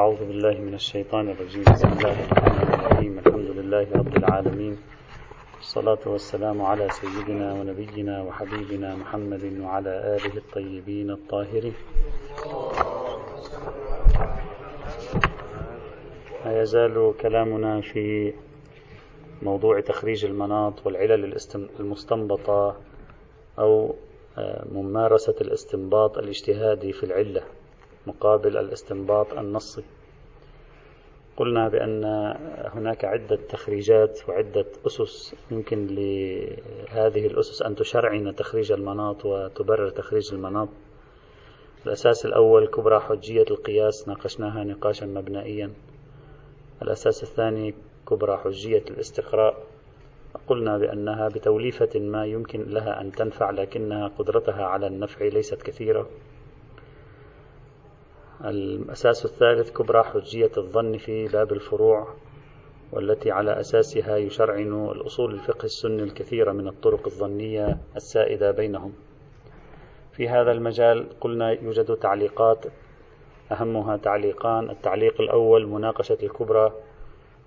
أعوذ بالله من الشيطان الرجيم. بسم الله الرحمن الرحيم. الحمد لله رب العالمين. الصلاة والسلام على سيدنا ونبينا وحبيبنا محمد وعلى آله الطيبين الطاهرين. ما يزال كلامنا في موضوع تخريج المناط والعلل المستنبطة أو آه، ممارسة الاستنباط الاجتهادي في العلة. مقابل الاستنباط النصي. قلنا بأن هناك عدة تخريجات وعدة أسس. يمكن لهذه الأسس أن تشرعن تخريج المناط وتبرر تخريج المناط. الأساس الأول كبرى حجية القياس ناقشناها نقاشا مبنائيا. الأساس الثاني كبرى حجية الاستقراء. قلنا بأنها بتوليفة ما يمكن لها أن تنفع لكنها قدرتها على النفع ليست كثيرة. الأساس الثالث كبرى حجية الظن في باب الفروع والتي على أساسها يشرعن الأصول الفقه السني الكثيرة من الطرق الظنية السائدة بينهم. في هذا المجال قلنا يوجد تعليقات أهمها تعليقان. التعليق الأول مناقشة الكبرى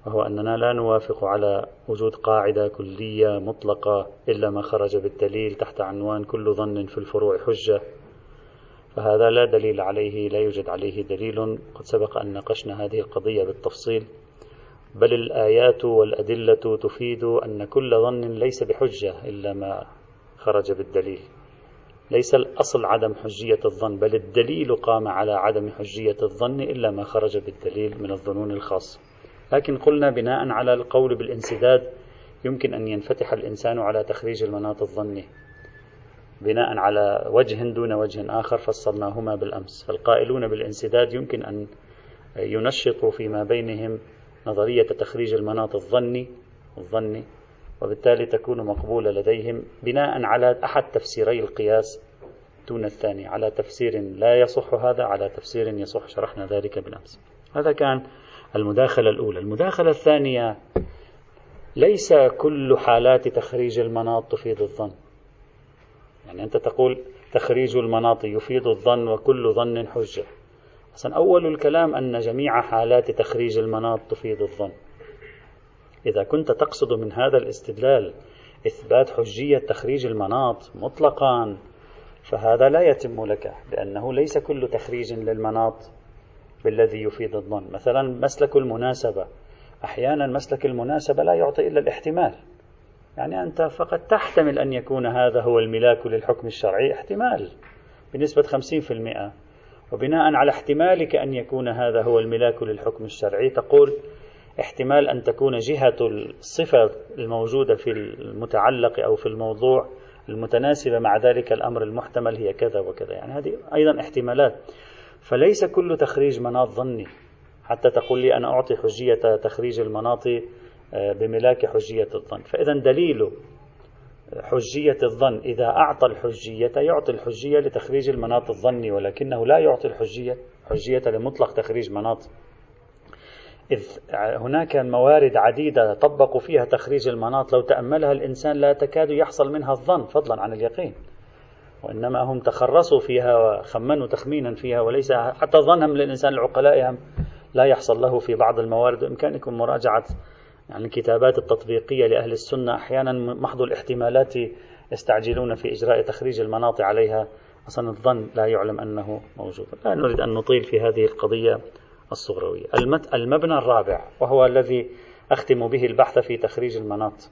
وهو أننا لا نوافق على وجود قاعدة كلية مطلقة إلا ما خرج بالدليل تحت عنوان كل ظن في الفروع حجة. فهذا لا دليل عليه لا يوجد عليه دليل. قد سبق أن ناقشنا هذه القضية بالتفصيل بل الآيات والأدلة تفيد أن كل ظن ليس بحجة إلا ما خرج بالدليل. ليس الأصل عدم حجية الظن بل الدليل قام على عدم حجية الظن إلا ما خرج بالدليل من الظنون الخاصة لكن قلنا بناء على القول بالانسداد يمكن أن ينفتح الإنسان على تخريج المناط الظني. بناء على وجه دون وجه آخر فصلناهما بالأمس. فالقائلون بالانسداد يمكن أن ينشطوا فيما بينهم نظرية تخريج المناط الظني الظني وبالتالي تكون مقبولة لديهم بناء على أحد تفسيري القياس دون الثاني على تفسير لا يصح هذا على تفسير يصح. شرحنا ذلك بالأمس. هذا كان المداخلة الأولى. المداخلة الثانية ليس كل حالات تخريج المناط تفيد الظن. يعني أنت تقول تخريج المناط يفيد الظن وكل ظن حجة. أصلا أول الكلام أن جميع حالات تخريج المناط تفيد الظن. إذا كنت تقصد من هذا الاستدلال إثبات حجية تخريج المناط مطلقا فهذا لا يتم لك لأنه ليس كل تخريج للمناط بالذي يفيد الظن. مثلا مسلك المناسبة. أحيانا مسلك المناسبة لا يعطي إلا الاحتمال. يعني أنت فقط تحتمل أن يكون هذا هو الملاك للحكم الشرعي احتمال بنسبة 50% وبناء على احتمالك أن يكون هذا هو الملاك للحكم الشرعي تقول احتمال أن تكون جهة الصفة الموجودة في المتعلق أو في الموضوع المتناسبة مع ذلك الأمر المحتمل هي كذا وكذا. يعني هذه أيضا احتمالات. فليس كل تخريج مناط ظني. حتى تقول لي أنا أعطي حجية تخريج المناط بملاك حجية الظن. فإذا دليل حجية الظن إذا أعطى الحجية يعطي الحجية لتخريج المناط الظني ولكنه لا يعطي الحجية حجية لمطلق تخريج مناط. إذ هناك موارد عديدة طبقوا فيها تخريج المناط. لو تأملها الإنسان لا تكاد يحصل منها الظن فضلا عن اليقين. وإنما هم تخرصوا فيها وخمنوا تخمينا فيها وليس حتى ظنهم للإنسان العقلاء لا يحصل له في بعض الموارد. بإمكانكم مراجعة يعني الكتابات التطبيقية لأهل السنة أحيانا محض الاحتمالات يستعجلون في إجراء تخريج المناط عليها. أصلا الظن لا يعلم أنه موجود. لا نريد أن نطيل في هذه القضية الصغروية. المبنى الرابع وهو الذي أختم به البحث في تخريج المناط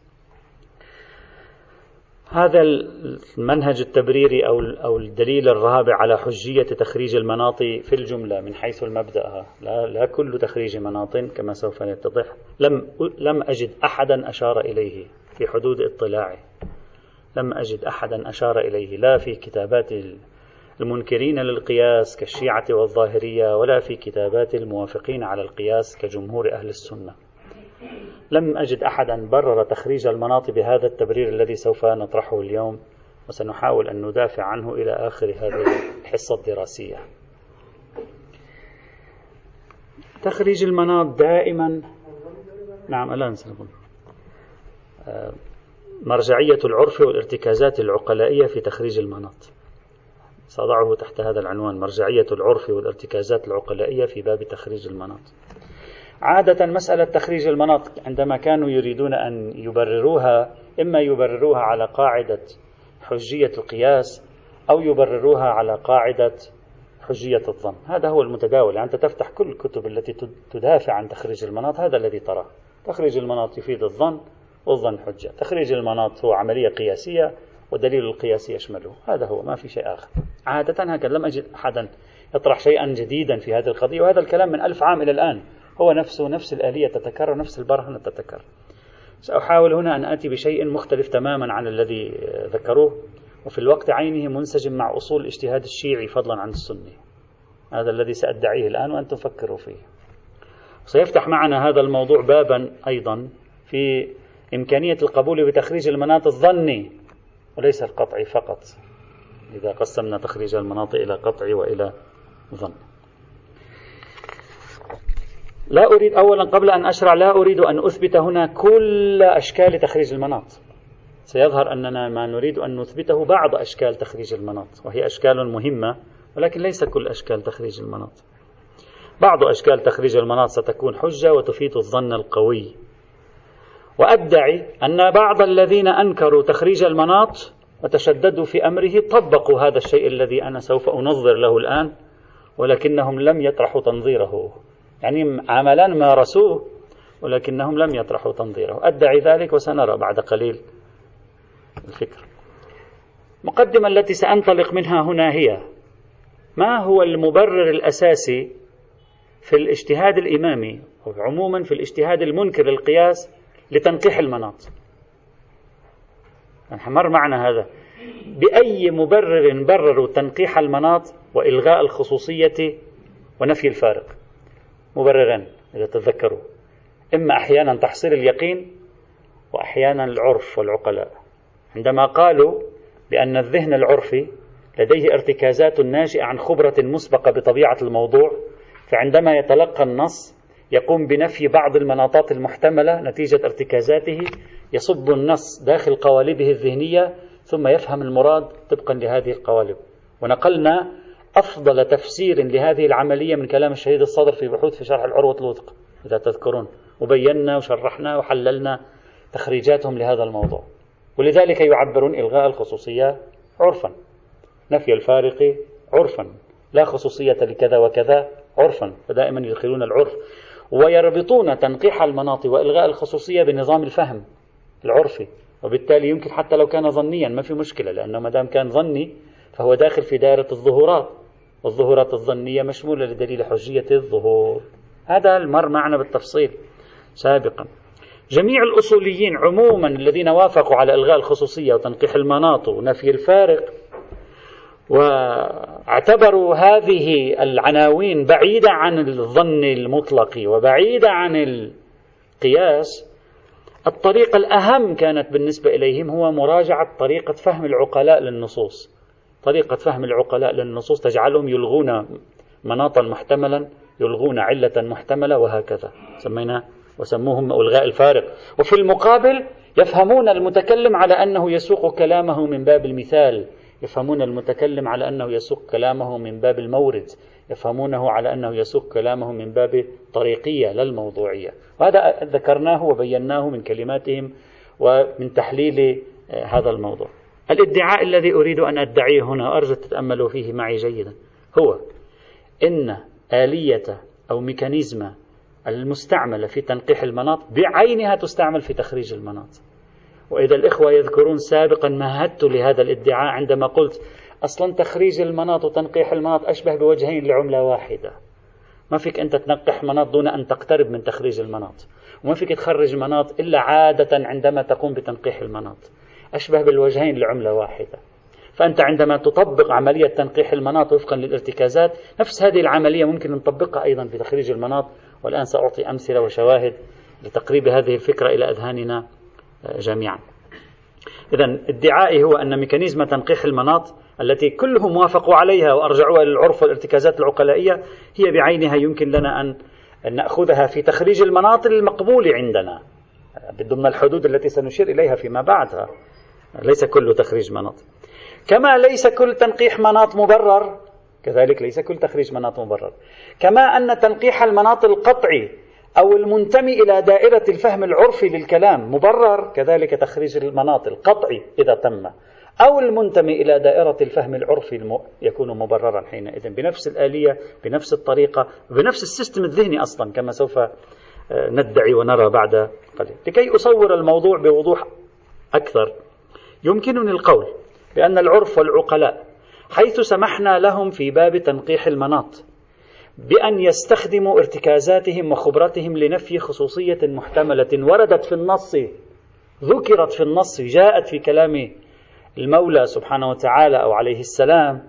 هذا المنهج التبريري أو أو الدليل الرابع على حجية تخريج المناط في الجملة من حيث المبدأ لا, لا كل تخريج مناط كما سوف يتضح. لم لم أجد أحدا أشار إليه في حدود اطلاعي لم أجد أحدا أشار إليه لا في كتابات المنكرين للقياس كالشيعة والظاهرية ولا في كتابات الموافقين على القياس كجمهور أهل السنة. لم أجد أحدا برر تخريج المناط بهذا التبرير الذي سوف نطرحه اليوم وسنحاول أن ندافع عنه إلى آخر هذه الحصة الدراسية. تخريج المناط دائما نعم الآن سنقول. آه، مرجعية العرف والارتكازات العقلائية في تخريج المناط. سأضعه تحت هذا العنوان مرجعية العرف والارتكازات العقلائية في باب تخريج المناط. عادة مسألة تخريج المناط عندما كانوا يريدون أن يبرروها إما يبرروها على قاعدة حجية القياس أو يبرروها على قاعدة حجية الظن هذا هو المتداول يعني أنت تفتح كل الكتب التي تدافع عن تخريج المناط هذا الذي تراه. تخريج المناط يفيد الظن والظن حجة. تخريج المناط هو عملية قياسية ودليل القياس يشمله. هذا هو ما في شيء آخر. عادة هكذا لم أجد أحدا يطرح شيئا جديدا في هذه القضية وهذا الكلام من ألف عام إلى الآن. هو نفسه نفس الآلية تتكرر نفس البرهنة تتكرر. سأحاول هنا أن آتي بشيء مختلف تماما عن الذي ذكروه وفي الوقت عينه منسجم مع أصول الاجتهاد الشيعي فضلا عن السني. هذا الذي سأدعيه الآن وأنتم فكروا فيه. سيفتح معنا هذا الموضوع بابا أيضا في إمكانية القبول بتخريج المناط الظني وليس القطعي فقط. إذا قسمنا تخريج المناطق إلى قطعي وإلى ظن. لا أريد أولا قبل أن أشرع لا أريد أن أثبت هنا كل أشكال تخريج المناط. سيظهر أننا ما نريد أن نثبته بعض أشكال تخريج المناط وهي أشكال مهمة ولكن ليس كل أشكال تخريج المناط. بعض أشكال تخريج المناط ستكون حجة وتفيد الظن القوي. وأدعي أن بعض الذين أنكروا تخريج المناط وتشددوا في أمره طبقوا هذا الشيء الذي أنا سوف أنظر له الآن ولكنهم لم يطرحوا تنظيره. يعني عملا مارسوه ولكنهم لم يطرحوا تنظيره. أدعي ذلك وسنرى بعد قليل الفكر. المقدمة التي سأنطلق منها هنا هي ما هو المبرر الأساسي في الاجتهاد الإمامي وعموما في الاجتهاد المنكر للقياس لتنقيح المناط؟ مر معنا هذا. بأي مبرر برروا تنقيح المناط وإلغاء الخصوصية ونفي الفارق؟ مبرران إذا تذكروا. إما أحيانا تحصيل اليقين وأحيانا العرف والعقلاء. عندما قالوا بأن الذهن العرفي لديه ارتكازات ناشئة عن خبرة مسبقة بطبيعة الموضوع فعندما يتلقى النص يقوم بنفي بعض المناطات المحتملة نتيجة ارتكازاته يصب النص داخل قوالبه الذهنية ثم يفهم المراد طبقا لهذه القوالب. ونقلنا أفضل تفسير لهذه العملية من كلام الشهيد الصدر في بحوث في شرح العروة الوثق إذا تذكرون. وبينا وشرحنا وحللنا تخريجاتهم لهذا الموضوع. ولذلك يعبرون إلغاء الخصوصية عرفا. نفي الفارق عرفا. لا خصوصية لكذا وكذا عرفا. فدائما يدخلون العرف. ويربطون تنقيح المناط وإلغاء الخصوصية بنظام الفهم العرفي. وبالتالي يمكن حتى لو كان ظنيا ما في مشكلة لأنه ما دام كان ظني فهو داخل في دائرة الظهورات. والظهورات الظنية مشمولة لدليل حجية الظهور. هذا المر معنا بالتفصيل سابقا. جميع الأصوليين عموما الذين وافقوا على إلغاء الخصوصية وتنقيح المناط ونفي الفارق واعتبروا هذه العناوين بعيدة عن الظن المطلق وبعيدة عن القياس الطريقة الأهم كانت بالنسبة إليهم هو مراجعة طريقة فهم العقلاء للنصوص. طريقة فهم العقلاء للنصوص تجعلهم يلغون مناطا محتملا يلغون علة محتملة وهكذا. سمينا وسموهم ألغاء الفارق. وفي المقابل يفهمون المتكلم على أنه يسوق كلامه من باب المثال. يفهمون المتكلم على أنه يسوق كلامه من باب المورد. يفهمونه على أنه يسوق كلامه من باب طريقية لا الموضوعية. وهذا ذكرناه وبيناه من كلماتهم ومن تحليل آه، هذا الموضوع. الادعاء الذي أريد أن أدعيه هنا أرجو تتأملوا فيه معي جيدا هو إن آلية أو ميكانيزم المستعملة في تنقيح المناط بعينها تستعمل في تخريج المناط. وإذا الإخوة يذكرون سابقا مهدت لهذا الادعاء عندما قلت أصلا تخريج المناط وتنقيح المناط أشبه بوجهين لعملة واحدة. ما فيك أنت تنقح مناط دون أن تقترب من تخريج المناط. وما فيك تخرج مناط إلا عادة عندما تقوم بتنقيح المناط. أشبه بالوجهين لعملة واحدة. فأنت عندما تطبق عملية تنقيح المناط وفقا للارتكازات نفس هذه العملية ممكن نطبقها أيضا في تخريج المناط. والآن سأعطي أمثلة وشواهد لتقريب هذه الفكرة إلى أذهاننا جميعا. إذا ادعائي هو أن ميكانيزم تنقيح المناط التي كلهم وافقوا عليها وأرجعوها للعرف والارتكازات العقلائية هي بعينها يمكن لنا أن نأخذها في تخريج المناط المقبول عندنا ضمن الحدود التي سنشير إليها فيما بعدها. ليس كل تخريج مناط. كما ليس كل تنقيح مناط مبرر كذلك ليس كل تخريج مناط مبرر. كما أن تنقيح المناط القطعي أو المنتمي إلى دائرة الفهم العرفي للكلام مبرر كذلك تخريج المناط القطعي إذا تم أو المنتمي إلى دائرة الفهم العرفي يكون مبررا حينئذ بنفس الآلية بنفس الطريقة بنفس ال system الذهني أصلا كما سوف آه، ندعي ونرى بعد قليل. لكي أصور الموضوع بوضوح أكثر يمكنني القول بأن العرف والعقلاء حيث سمحنا لهم في باب تنقيح المناط بأن يستخدموا ارتكازاتهم وخبرتهم لنفي خصوصية محتملة وردت في النص ذكرت في النص جاءت في كلام المولى سبحانه وتعالى أو عليه السلام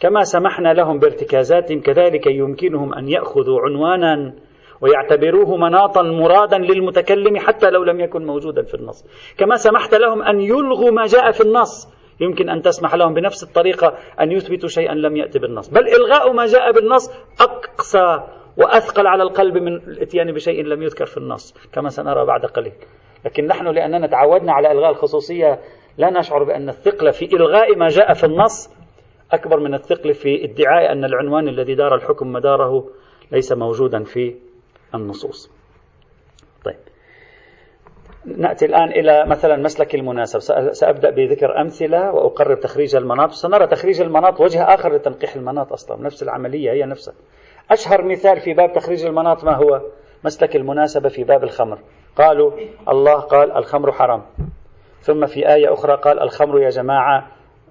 كما سمحنا لهم بارتكازاتهم كذلك يمكنهم أن يأخذوا عنوانا ويعتبروه مناطا مرادا للمتكلم حتى لو لم يكن موجودا في النص. كما سمحت لهم أن يلغوا ما جاء في النص. يمكن أن تسمح لهم بنفس الطريقة أن يثبتوا شيئا لم يأتي بالنص. بل إلغاء ما جاء بالنص أقسى وأثقل على القلب من الإتيان بشيء لم يذكر في النص كما سنرى بعد قليل. لكن نحن لأننا تعودنا على إلغاء الخصوصية لا نشعر بأن الثقل في إلغاء ما جاء في النص أكبر من الثقل في ادعاء أن العنوان الذي دار الحكم مداره ليس موجودا في النصوص. طيب. نأتي الآن إلى مثلا مسلك المناسب. سأبدأ بذكر أمثلة وأقرب تخريج المناط. سنرى تخريج المناط وجه آخر لتنقيح المناط أصلا. نفس العملية هي نفسها. أشهر مثال في باب تخريج المناط ما هو؟ مسلك المناسبة في باب الخمر. قالوا الله قال الخمر حرام. ثم في آية أخرى قال الخمر يا جماعة.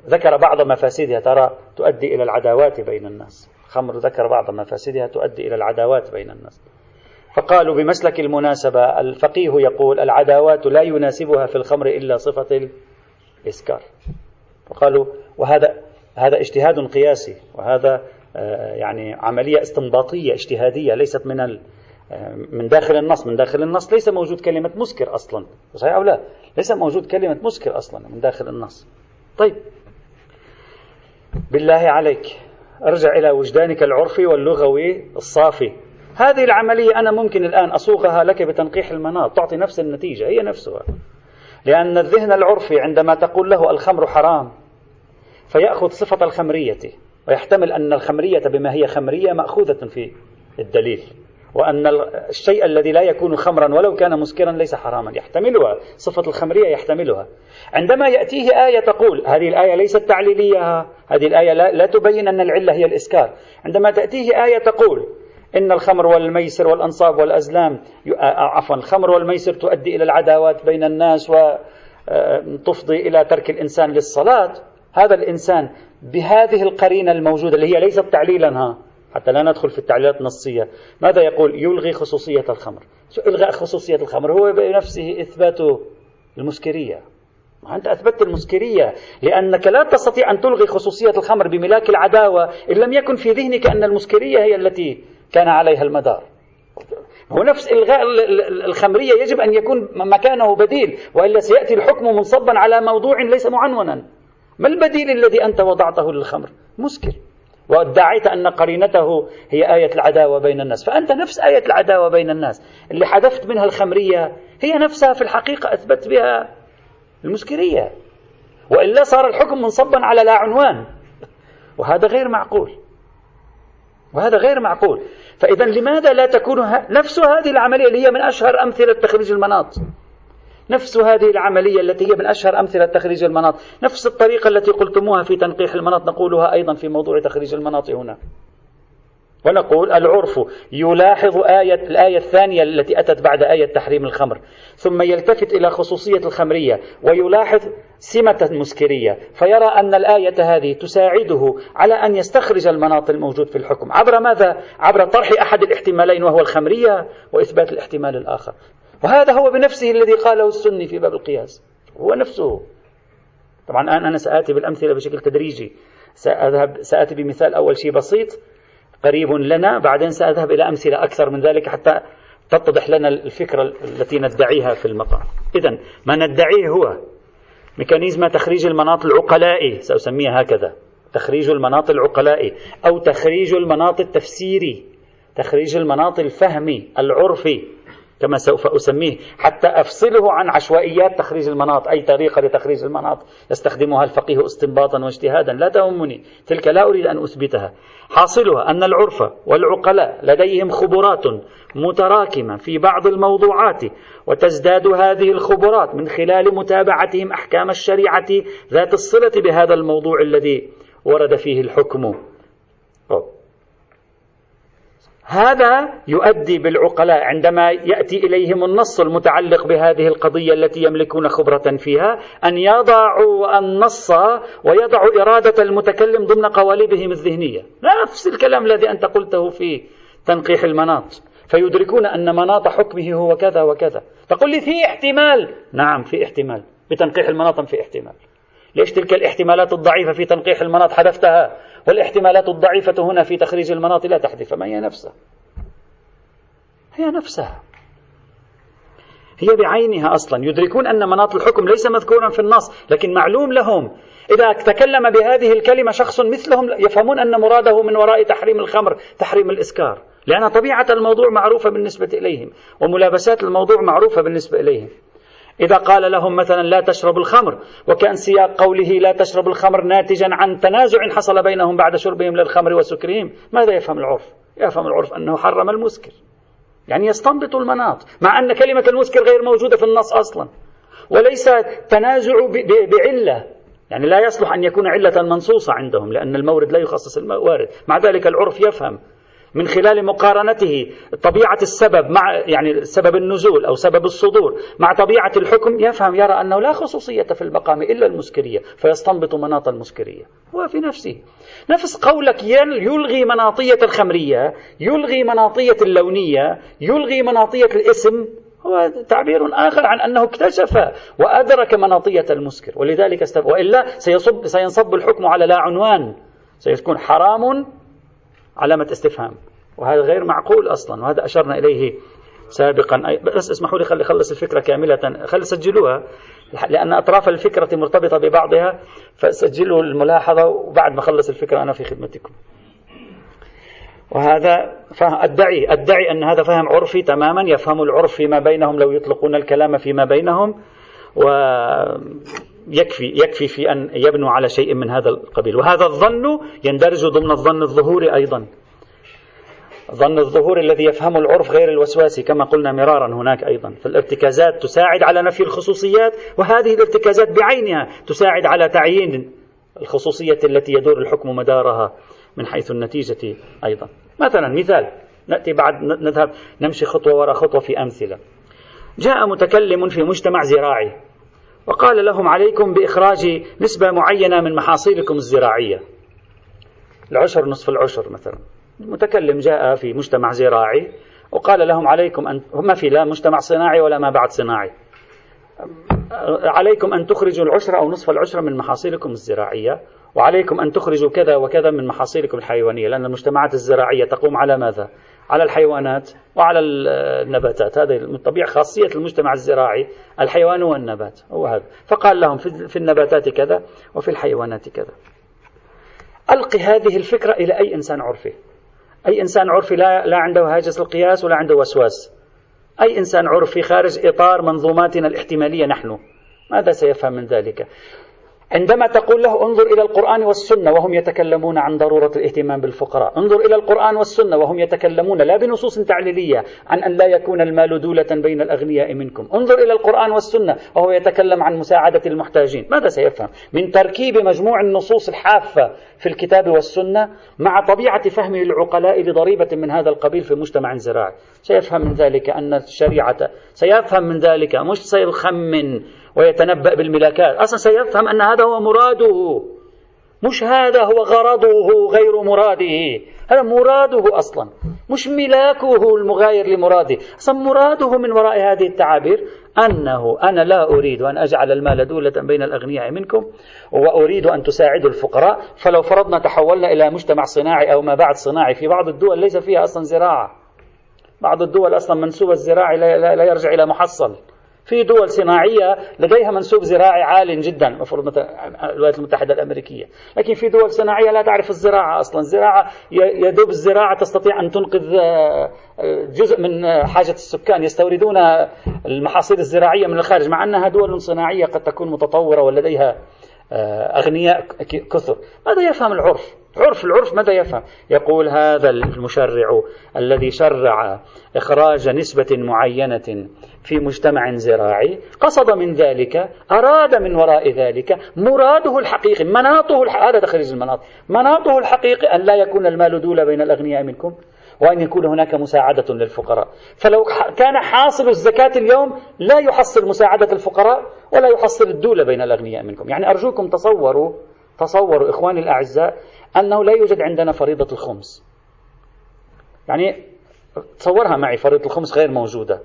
ذكر بعض مفاسدها. ترى تؤدي إلى العداوات بين الناس. الخمر ذكر بعض مفاسدها تؤدي إلى العداوات بين الناس. فقالوا بمسلك المناسبة الفقيه يقول العداوات لا يناسبها في الخمر إلا صفة الإسكار. فقالوا وهذا هذا اجتهاد قياسي وهذا آه، يعني عملية استنباطية اجتهادية ليست من آه، من داخل النص. من داخل النص ليس موجود كلمة مسكر أصلا. صحيح أو لا؟ ليس موجود كلمة مسكر أصلا من داخل النص. طيب. بالله عليك. أرجع إلى وجدانك العرفي واللغوي الصافي. هذه العملية أنا ممكن الآن أصوغها لك بتنقيح المناط تعطي نفس النتيجة هي نفسها. لأن الذهن العرفي عندما تقول له الخمر حرام فيأخذ صفة الخمرية ويحتمل أن الخمرية بما هي خمرية مأخوذة في الدليل وأن الشيء الذي لا يكون خمرا ولو كان مسكرا ليس حراما. يحتملها صفة الخمرية يحتملها. عندما يأتيه آية تقول هذه الآية ليست تعليلية هذه الآية لا, لا تبين أن العلة هي الإسكار. عندما تأتيه آية تقول إن الخمر والميسر والأنصاب والأزلام عفوا الخمر والميسر تؤدي إلى العداوات بين الناس وتفضي إلى ترك الإنسان للصلاة. هذا الإنسان بهذه القرينة الموجودة اللي هي ليست تعليلا ها حتى لا ندخل في التعليلات النصية. ماذا يقول؟ يلغي خصوصية الخمر. إلغاء خصوصية الخمر؟ هو بنفسه إثبات المسكرية. أنت أثبتت المسكرية لأنك لا تستطيع أن تلغي خصوصية الخمر بملاك العداوة إن لم يكن في ذهنك أن المسكرية هي التي كان عليها المدار. هو نفس إلغاء الخمرية يجب أن يكون مكانه بديل وإلا سيأتي الحكم منصبا على موضوع ليس معنونا. ما البديل الذي أنت وضعته للخمر؟ مسكر وادعيت أن قرينته هي آية العداوة بين الناس. فأنت نفس آية العداوة بين الناس. اللي حذفت منها الخمرية هي نفسها في الحقيقة أثبت بها المسكرية وإلا صار الحكم منصبا على لا عنوان. وهذا غير معقول. وهذا غير معقول. فإذا لماذا لا تكون نفس هذه العملية اللي هي من أشهر أمثلة تخريج المناط؟ نفس هذه العملية التي هي من أشهر أمثلة تخريج المناط. نفس الطريقة التي قلتموها في تنقيح المناط نقولها أيضا في موضوع تخريج المناط هنا. ونقول العرف يلاحظ آية الآية الثانية التي أتت بعد آية تحريم الخمر. ثم يلتفت إلى خصوصية الخمرية ويلاحظ سمة المسكرية فيرى أن الآية هذه تساعده على أن يستخرج المناط الموجود في الحكم. عبر ماذا؟ عبر طرح أحد الاحتمالين وهو الخمرية وإثبات الاحتمال الآخر. وهذا هو بنفسه الذي قاله السني في باب القياس. هو نفسه. طبعا الآن أنا سآتي بالأمثلة بشكل تدريجي. سأذهب سآتي بمثال أول شيء بسيط. قريب لنا بعدين سأذهب إلى أمثلة أكثر من ذلك حتى تتضح لنا الفكرة التي ندعيها في المقام إذا ما ندعيه هو ميكانيزم تخريج المناط العقلائي سأسميها هكذا تخريج المناط العقلائي أو تخريج المناط التفسيري تخريج المناط الفهمي العرفي. كما سوف أسميه. حتى أفصله عن عشوائيات تخريج المناط أي طريقة لتخريج المناط. يستخدمها الفقيه استنباطا واجتهادا. لا تهمني. تلك لا أريد أن أثبتها. حاصلها أن العرف والعقلاء لديهم خبرات متراكمة في بعض الموضوعات وتزداد هذه الخبرات من خلال متابعتهم أحكام الشريعة ذات الصلة بهذا الموضوع الذي ورد فيه الحكم. هذا يؤدي بالعقلاء عندما يأتي إليهم النص المتعلق بهذه القضية التي يملكون خبرة فيها أن يضعوا النص ويضعوا إرادة المتكلم ضمن قوالبهم الذهنية، نفس الكلام الذي أنت قلته في تنقيح المناط، فيدركون أن مناط حكمه هو كذا وكذا، تقول لي في احتمال، نعم في احتمال، بتنقيح المناط في احتمال. ليش تلك الاحتمالات الضعيفة في تنقيح المناط حذفتها؟ والاحتمالات الضعيفة هنا في تخريج المناط لا تحذف ما هي نفسها؟ هي نفسها. هي بعينها أصلا. يدركون أن مناط الحكم ليس مذكورا في النص لكن معلوم لهم. إذا تكلم بهذه الكلمة شخص مثلهم يفهمون أن مراده من وراء تحريم الخمر تحريم الإسكار. لأن طبيعة الموضوع معروفة بالنسبة إليهم وملابسات الموضوع معروفة بالنسبة إليهم. إذا قال لهم مثلا لا تشرب الخمر وكان سياق قوله لا تشرب الخمر ناتجا عن تنازع حصل بينهم بعد شربهم للخمر وسكرهم ماذا يفهم العرف؟ يفهم العرف أنه حرم المسكر. يعني يستنبط المناط مع أن كلمة المسكر غير موجودة في النص أصلا. وليس تنازع بعلة. يعني لا يصلح أن يكون علة منصوصة عندهم لأن المورد لا يخصص الموارد. مع ذلك العرف يفهم. من خلال مقارنته طبيعة السبب مع يعني سبب النزول أو سبب الصدور مع طبيعة الحكم يفهم يرى أنه لا خصوصية في المقام إلا المسكرية فيستنبط مناط المسكرية هو في نفسه. نفس قولك يلغي مناطية الخمرية يلغي مناطية اللونية يلغي مناطية الاسم هو تعبير آخر عن أنه اكتشف وأدرك مناطية المسكر ولذلك استف... وإلا سيصب سينصب الحكم على لا عنوان سيكون حرام علامة استفهام. وهذا غير معقول أصلا وهذا أشرنا إليه سابقا. بس اسمحوا لي خلي خلص الفكرة كاملة. خلي سجلوها لأن أطراف الفكرة مرتبطة ببعضها فسجلوا الملاحظة وبعد ما خلص الفكرة أنا في خدمتكم. وهذا أدعي أدعي أن هذا فهم عرفي تماما يفهم العرف فيما بينهم لو يطلقون الكلام فيما بينهم. و يكفي يكفي في أن يبنوا على شيء من هذا القبيل. وهذا الظن يندرج ضمن الظن الظهوري أيضا. ظن الظهور الذي يفهم العرف غير الوسواسي كما قلنا مرارا هناك أيضا. فالارتكازات تساعد على نفي الخصوصيات وهذه الارتكازات بعينها تساعد على تعيين الخصوصية التي يدور الحكم مدارها من حيث النتيجة أيضا. مثلا مثال نأتي بعد نذهب نمشي خطوة وراء خطوة في أمثلة. جاء متكلم في مجتمع زراعي. وقال لهم عليكم بإخراج نسبة معينة من محاصيلكم الزراعية. العشر نصف العشر مثلا. المتكلم جاء في مجتمع زراعي وقال لهم عليكم أن ما في لا مجتمع صناعي ولا ما بعد صناعي. عليكم أن تخرجوا العشر أو نصف العشر من محاصيلكم الزراعية وعليكم أن تخرجوا كذا وكذا من محاصيلكم الحيوانية لأن المجتمعات الزراعية تقوم على ماذا؟ على الحيوانات وعلى النباتات. هذه طبيعة خاصية المجتمع الزراعي الحيوان والنبات. هو هذا. فقال لهم في النباتات كذا وفي الحيوانات كذا. ألقي هذه الفكرة إلى أي إنسان عرفي. أي إنسان عرفي لا, لا عنده هاجس القياس ولا عنده وسواس. أي إنسان عرفي خارج إطار منظوماتنا الاحتمالية نحن. ماذا سيفهم من ذلك؟ عندما تقول له انظر إلى القرآن والسنة وهم يتكلمون عن ضرورة الاهتمام بالفقراء. انظر إلى القرآن والسنة وهم يتكلمون لا بنصوص تعليلية عن أن لا يكون المال دولة بين الأغنياء منكم. انظر إلى القرآن والسنة وهو يتكلم عن مساعدة المحتاجين. ماذا سيفهم؟ من تركيب مجموع النصوص الحافة في الكتاب والسنة مع طبيعة فهمه العقلاء لضريبة من هذا القبيل في مجتمع زراعي. سيفهم من ذلك أن الشريعة سيفهم من ذلك مش سيخمن ويتنبأ بالملاكات. أصلا سيفهم أن هذا هو مراده. مش هذا هو غرضه غير مراده. هذا مراده أصلا. مش ملاكه المغاير لمراده. أصلا مراده من وراء هذه التعابير أنه أنا لا أريد أن أجعل المال دولة بين الأغنياء منكم وأريد أن تساعدوا الفقراء. فلو فرضنا تحولنا إلى مجتمع صناعي أو ما بعد صناعي في بعض الدول ليس فيها أصلا زراعة. بعض الدول أصلا منسوب الزراعي لا يرجع إلى محصل. في دول صناعية لديها منسوب زراعي عال جدا المفروض مثلا الولايات المتحدة الأمريكية. لكن في دول صناعية لا تعرف الزراعة أصلا. الزراعة يدوب الزراعة تستطيع أن تنقذ آه، جزء من حاجة السكان. يستوردون المحاصيل الزراعية من الخارج مع أنها دول صناعية قد تكون متطورة ولديها آه، أغنياء كثر. ماذا يفهم العرف؟ عرف العرف ماذا يفهم يقول هذا المشرع الذي شرع إخراج نسبة معينة في مجتمع زراعي قصد من ذلك أراد من وراء ذلك مراده الحقيقي مناطه الح... هذا تخريج المناط. مناطه الحقيقي أن لا يكون المال دولة بين الأغنياء منكم وأن يكون هناك مساعدة للفقراء. فلو كان حاصل الزكاة اليوم لا يحصل مساعدة الفقراء ولا يحصل الدولة بين الأغنياء منكم. يعني أرجوكم تصوروا تصوروا إخواني الأعزاء أنه لا يوجد عندنا فريضة الخمس. يعني تصورها معي فريضة الخمس غير موجودة.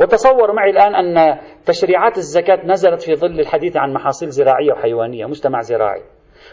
وتصور معي الآن أن تشريعات الزكاة نزلت في ظل الحديث عن محاصيل زراعية وحيوانية مجتمع زراعي.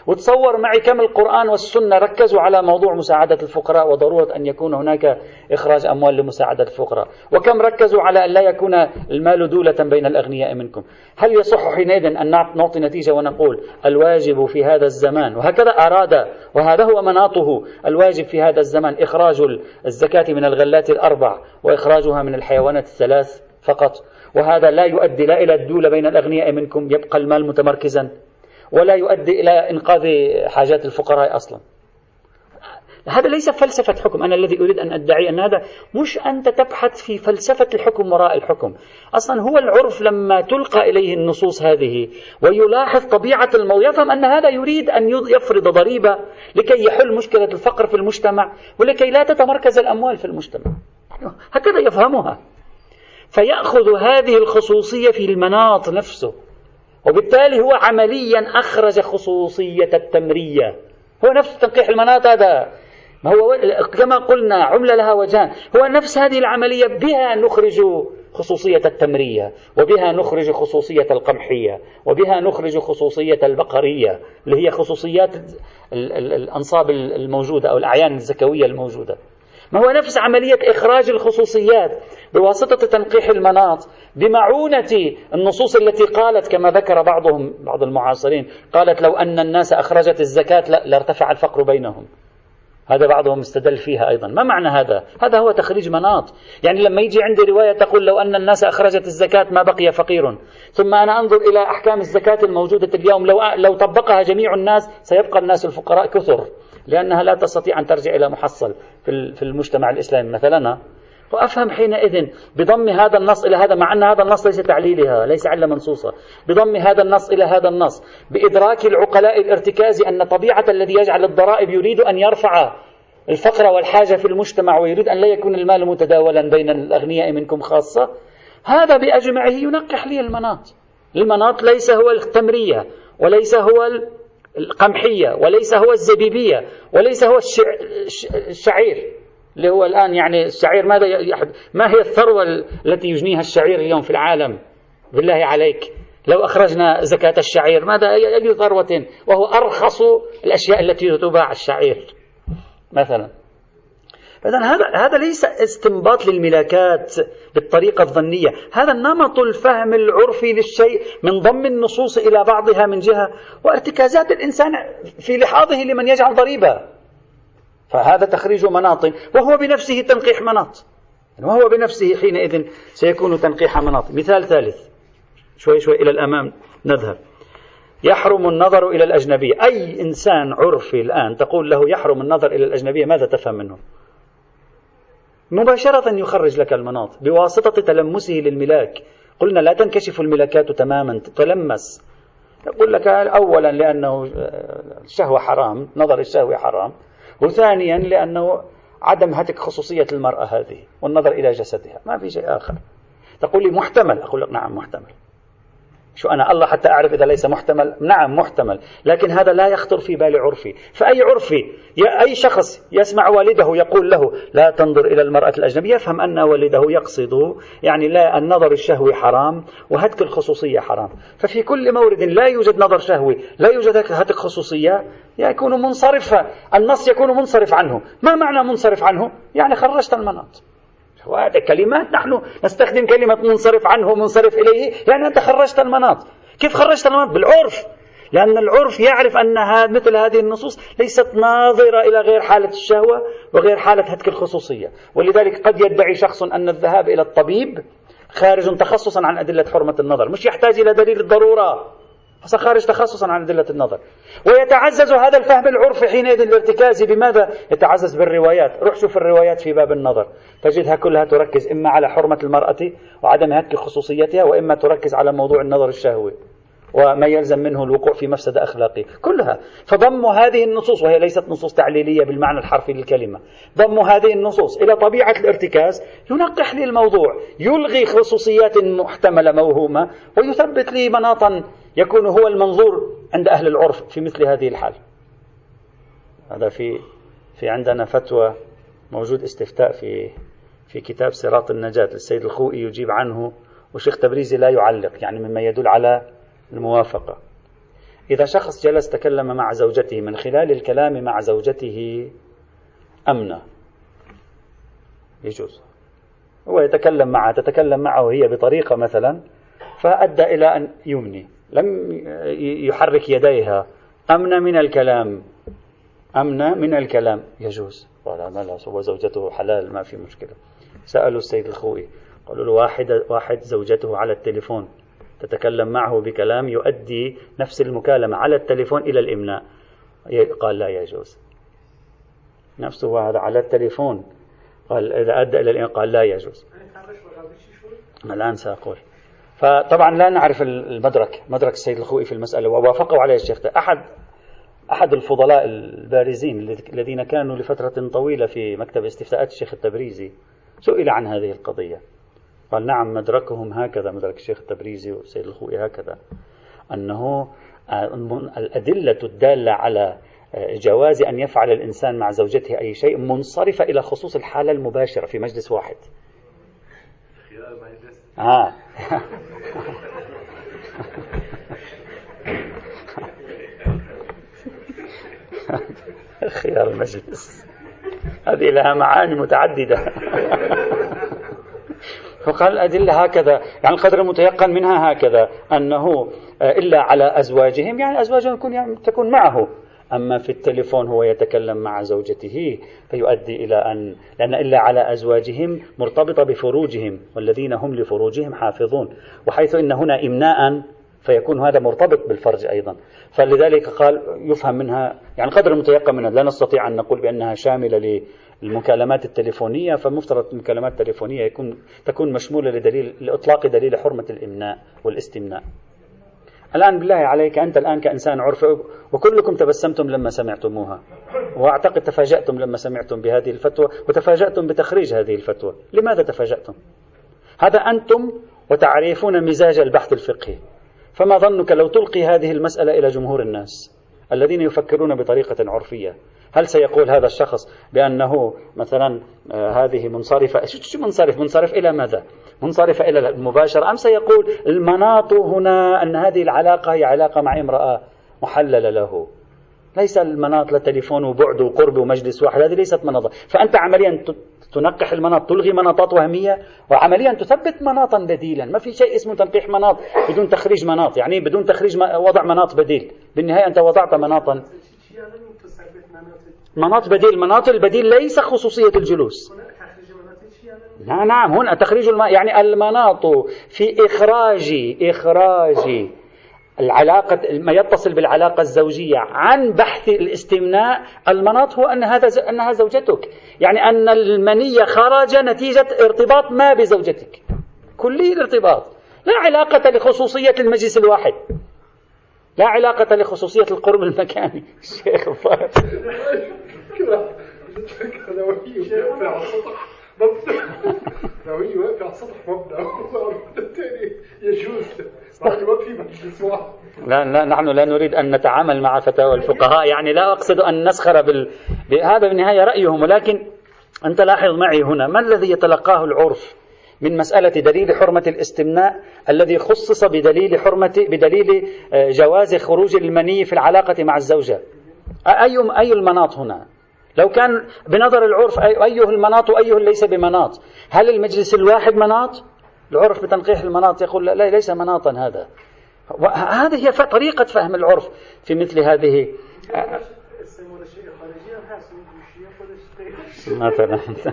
وتصور معي كم القرآن والسنة ركزوا على موضوع مساعدة الفقراء وضرورة أن يكون هناك إخراج أموال لمساعدة الفقراء. وكم ركزوا على أن لا يكون المال دولة بين الأغنياء منكم. هل يصح حينئذ أن نعطي نتيجة ونقول الواجب في هذا الزمان؟ وهكذا أراد وهذا هو مناطه. الواجب في هذا الزمان إخراج الزكاة من الغلات الأربع وإخراجها من الحيوانات الثلاث فقط. وهذا لا يؤدي لا إلى الدولة بين الأغنياء منكم. يبقى المال متمركزا. ولا يؤدي إلى إنقاذ حاجات الفقراء أصلا. هذا ليس فلسفة حكم. أنا الذي أريد أن أدعي أن هذا مش أنت تبحث في فلسفة الحكم وراء الحكم. أصلا هو العرف لما تلقى إليه النصوص هذه ويلاحظ طبيعة الموضوع يفهم أن هذا يريد أن يفرض ضريبة لكي يحل مشكلة الفقر في المجتمع ولكي لا تتمركز الأموال في المجتمع. هكذا يفهمها. فيأخذ هذه الخصوصية في المناط نفسه. وبالتالي هو عمليا أخرج خصوصية التمرية. هو نفس تنقيح المناط هذا. ما هو كما قلنا عملة لها وجهان. هو نفس هذه العملية بها نخرج خصوصية التمرية وبها نخرج خصوصية القمحية وبها نخرج خصوصية البقرية اللي هي خصوصيات الأنصاب الموجودة أو الأعيان الزكوية الموجودة. ما هو نفس عملية إخراج الخصوصيات. بواسطة تنقيح المناط بمعونة النصوص التي قالت كما ذكر بعضهم بعض المعاصرين قالت لو أن الناس أخرجت الزكاة لارتفع الفقر بينهم. هذا بعضهم استدل فيها أيضا. ما معنى هذا؟ هذا هو تخريج مناط. يعني لما يجي عندي رواية تقول لو أن الناس أخرجت الزكاة ما بقي فقير. ثم أنا أنظر إلى أحكام الزكاة الموجودة اليوم لو, لو طبقها جميع الناس سيبقى الناس الفقراء كثر لأنها لا تستطيع أن ترجع إلى محصل في المجتمع الإسلامي. مثلا وأفهم حينئذ بضم هذا النص إلى هذا مع أن هذا النص ليس تعليلها ليس علة منصوصة. بضم هذا النص إلى هذا النص بإدراك العقلاء الارتكازي أن طبيعة الذي يجعل الضرائب يريد أن يرفع الفقر والحاجة في المجتمع ويريد أن لا يكون المال متداولا بين الأغنياء منكم خاصة هذا بأجمعه ينقح لي المناط. المناط ليس هو التمرية وليس هو القمحية وليس هو الزبيبية وليس هو الشعير. اللي هو الآن يعني الشعير ماذا ما هي الثروة التي يجنيها الشعير اليوم في العالم؟ بالله عليك. لو أخرجنا زكاة الشعير ماذا أي ثروة؟ وهو أرخص الأشياء التي تباع الشعير. مثلا. إذا هذا هذا ليس استنباط للملاكات بالطريقة الظنية، هذا نمط الفهم العرفي للشيء من ضم النصوص إلى بعضها من جهة وارتكازات الإنسان في لحاظه لمن يجعل ضريبة. فهذا تخريج مناط وهو بنفسه تنقيح مناط. وهو بنفسه حينئذ سيكون تنقيح مناط. مثال ثالث شوي شوي إلى الأمام نذهب. يحرم النظر إلى الأجنبية أي إنسان عرفي الآن تقول له يحرم النظر إلى الأجنبية ماذا تفهم منه مباشرة يخرج لك المناط بواسطة تلمسه للملاك قلنا لا تنكشف الملاكات تماما تتلمس يقول لك أولا لأنه الشهوة حرام نظر الشهوة حرام وثانيا لأنه عدم هتك خصوصية المرأة هذه والنظر إلى جسدها. ما في شيء آخر. تقول لي محتمل. أقول لك نعم محتمل. شو أنا الله حتى أعرف إذا ليس محتمل؟ نعم محتمل. لكن هذا لا يخطر في بال عرفي. فأي عرفي أي شخص يسمع والده يقول له لا تنظر إلى المرأة الأجنبية يفهم أن والده يقصده يعني لا النظر الشهوي حرام وهتك الخصوصية حرام. ففي كل مورد لا يوجد نظر شهوي لا يوجد هتك خصوصية يكون منصرفا النص يكون منصرف عنه. ما معنى منصرف عنه؟ يعني خرجت المناط. وهذا كلمات نحن نستخدم كلمة منصرف عنه منصرف إليه يعني أنت خرجت المناط. كيف خرجت المناط؟ بالعرف. لأن العرف يعرف أن مثل هذه النصوص ليست ناظرة إلى غير حالة الشهوة وغير حالة هتك الخصوصية. ولذلك قد يدعي شخص أن الذهاب إلى الطبيب خارج تخصصا عن أدلة حرمة النظر مش يحتاج إلى دليل الضرورة خارج تخصصا عن أدلة النظر. ويتعزز هذا الفهم العرفي حينئذ الارتكازي بماذا؟ يتعزز بالروايات. روح شوف الروايات في باب النظر. تجدها كلها تركز إما على حرمة المرأة وعدم هتك خصوصيتها وإما تركز على موضوع النظر الشهوي وما يلزم منه الوقوع في مفسدة أخلاقية كلها. فضم هذه النصوص وهي ليست نصوص تعليلية بالمعنى الحرفي للكلمة. ضم هذه النصوص إلى طبيعة الارتكاز. ينقح لي الموضوع. يلغي خصوصيات محتملة موهومة ويثبت لي مناطا يكون هو المنظور عند أهل العرف في مثل هذه الحال. هذا في في عندنا فتوى موجود استفتاء في في كتاب صراط النجاة للسيد الخوئي يجيب عنه وشيخ تبريزي لا يعلق يعني مما يدل على الموافقة. إذا شخص جلس تكلم مع زوجته من خلال الكلام مع زوجته أمنة. يجوز. هو يتكلم معها تتكلم معه هي بطريقة مثلا فأدى إلى أن يمني. لم يحرك يديها. أمن من الكلام. أمن من الكلام. يجوز. قال ما هو زوجته حلال ما في مشكلة. سألوا السيد الخوئي قالوا له واحد واحد زوجته على التليفون. تتكلم معه بكلام يؤدي نفس المكالمة على التليفون إلى الإملاء قال لا يجوز. نفسه هذا على التليفون. قال إذا أدى إلى الإملاء قال لا يجوز. الآن سأقول. فطبعا لا نعرف المدرك مدرك السيد الخوئي في المسألة ووافقوا عليه الشيخ أحد أحد الفضلاء البارزين الذين كانوا لفترة طويلة في مكتب استفتاءات الشيخ التبريزي سئل عن هذه القضية. قال نعم مدركهم هكذا مدرك الشيخ التبريزي والسيد الخوئي هكذا. أنه الأدلة الدالة على جواز أن يفعل الإنسان مع زوجته أي شيء منصرفة إلى خصوص الحالة المباشرة في مجلس واحد. آه. خيار المجلس. هذه لها معاني متعددة. فقال الأدلة هكذا يعني القدر المتيقن منها هكذا أنه إلا على أزواجهم يعني أزواجهم يعني تكون معه. أما في التليفون هو يتكلم مع زوجته فيؤدي إلى أن لأن إلا على أزواجهم مرتبطة بفروجهم والذين هم لفروجهم حافظون وحيث إن هنا إمناء فيكون هذا مرتبط بالفرج أيضا. فلذلك قال يفهم منها يعني قدر المتيقن منها لا نستطيع أن نقول بأنها شاملة للمكالمات التليفونية فمفترض المكالمات التليفونية يكون تكون مشمولة لدليل لإطلاق دليل حرمة الإمناء والإستمناء. الآن بالله عليك أنت الآن كإنسان عرفي وكلكم تبسمتم لما سمعتموها وأعتقد تفاجأتم لما سمعتم بهذه الفتوى وتفاجأتم بتخريج هذه الفتوى لماذا تفاجأتم؟ هذا أنتم وتعرفون مزاج البحث الفقهي فما ظنك لو تلقي هذه المسألة إلى جمهور الناس الذين يفكرون بطريقة عرفية هل سيقول هذا الشخص بأنه مثلا آه، هذه منصرفة؟ شو منصرف؟ منصرف إلى ماذا؟ منصرفة إلى المباشرة أم سيقول المناط هنا أن هذه العلاقة هي علاقة مع امرأة محللة له؟ ليس المناط لتليفون وبعد وقرب ومجلس واحد هذه ليست مناط فأنت عمليا تنقح المناط تلغي مناطات وهمية وعمليا تثبت مناطا بديلا. ما في شيء اسمه تنقيح مناط بدون تخريج مناط يعني بدون تخريج وضع مناط بديل. بالنهاية أنت وضعت مناطا. مناط بديل مناط البديل ليس خصوصية الجلوس. نعم نعم هنا تخريج الم... يعني المناط في إخراج إخراج العلاقة ما يتصل بالعلاقة الزوجية عن بحث الاستمناء. المناط هو أن هذا أنها زوجتك. يعني أن المنية خرج نتيجة ارتباط ما بزوجتك. كلي الارتباط. لا علاقة لخصوصية المجلس الواحد. لا علاقة لخصوصية القرب المكاني. الشيخ لو هي واقفة على سطح مبنى الثاني يجوز في مجلس واحد لا لا نحن لا نريد أن نتعامل مع فتاوى الفقهاء. يعني لا أقصد أن نسخر بال... هذا بالنهاية رأيهم ولكن أنت لاحظ معي هنا ما الذي يتلقاه العرف؟ من مسألة دليل حرمة الاستمناء الذي خصص بدليل حرمة بدليل آه، جواز خروج المني في العلاقة مع الزوجة. أي أي المناط هنا؟ لو كان بنظر العرف أيه المناط وأيه ليس بمناط؟ هل المجلس الواحد مناط؟ العرف بتنقيح المناط يقول لا ليس مناطا هذا. هذه هي طريقة فهم العرف في مثل هذه. مثلا.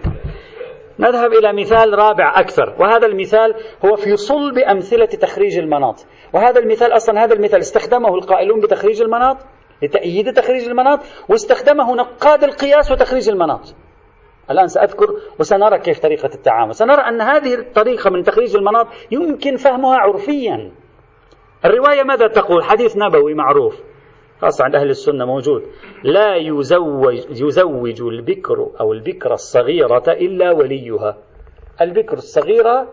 نذهب إلى مثال رابع أكثر. وهذا المثال هو في صلب أمثلة تخريج المناط. وهذا المثال أصلا هذا المثال استخدمه القائلون بتخريج المناط لتأييد تخريج المناط واستخدمه نقاد القياس وتخريج المناط. الآن سأذكر وسنرى كيف طريقة التعامل. سنرى أن هذه الطريقة من تخريج المناط يمكن فهمها عرفيا. الرواية ماذا تقول؟ حديث نبوي معروف. خاصة عند أهل السنة موجود. لا يزوج, يزوج البكر أو البكرة الصغيرة إلا وليها. البكر الصغيرة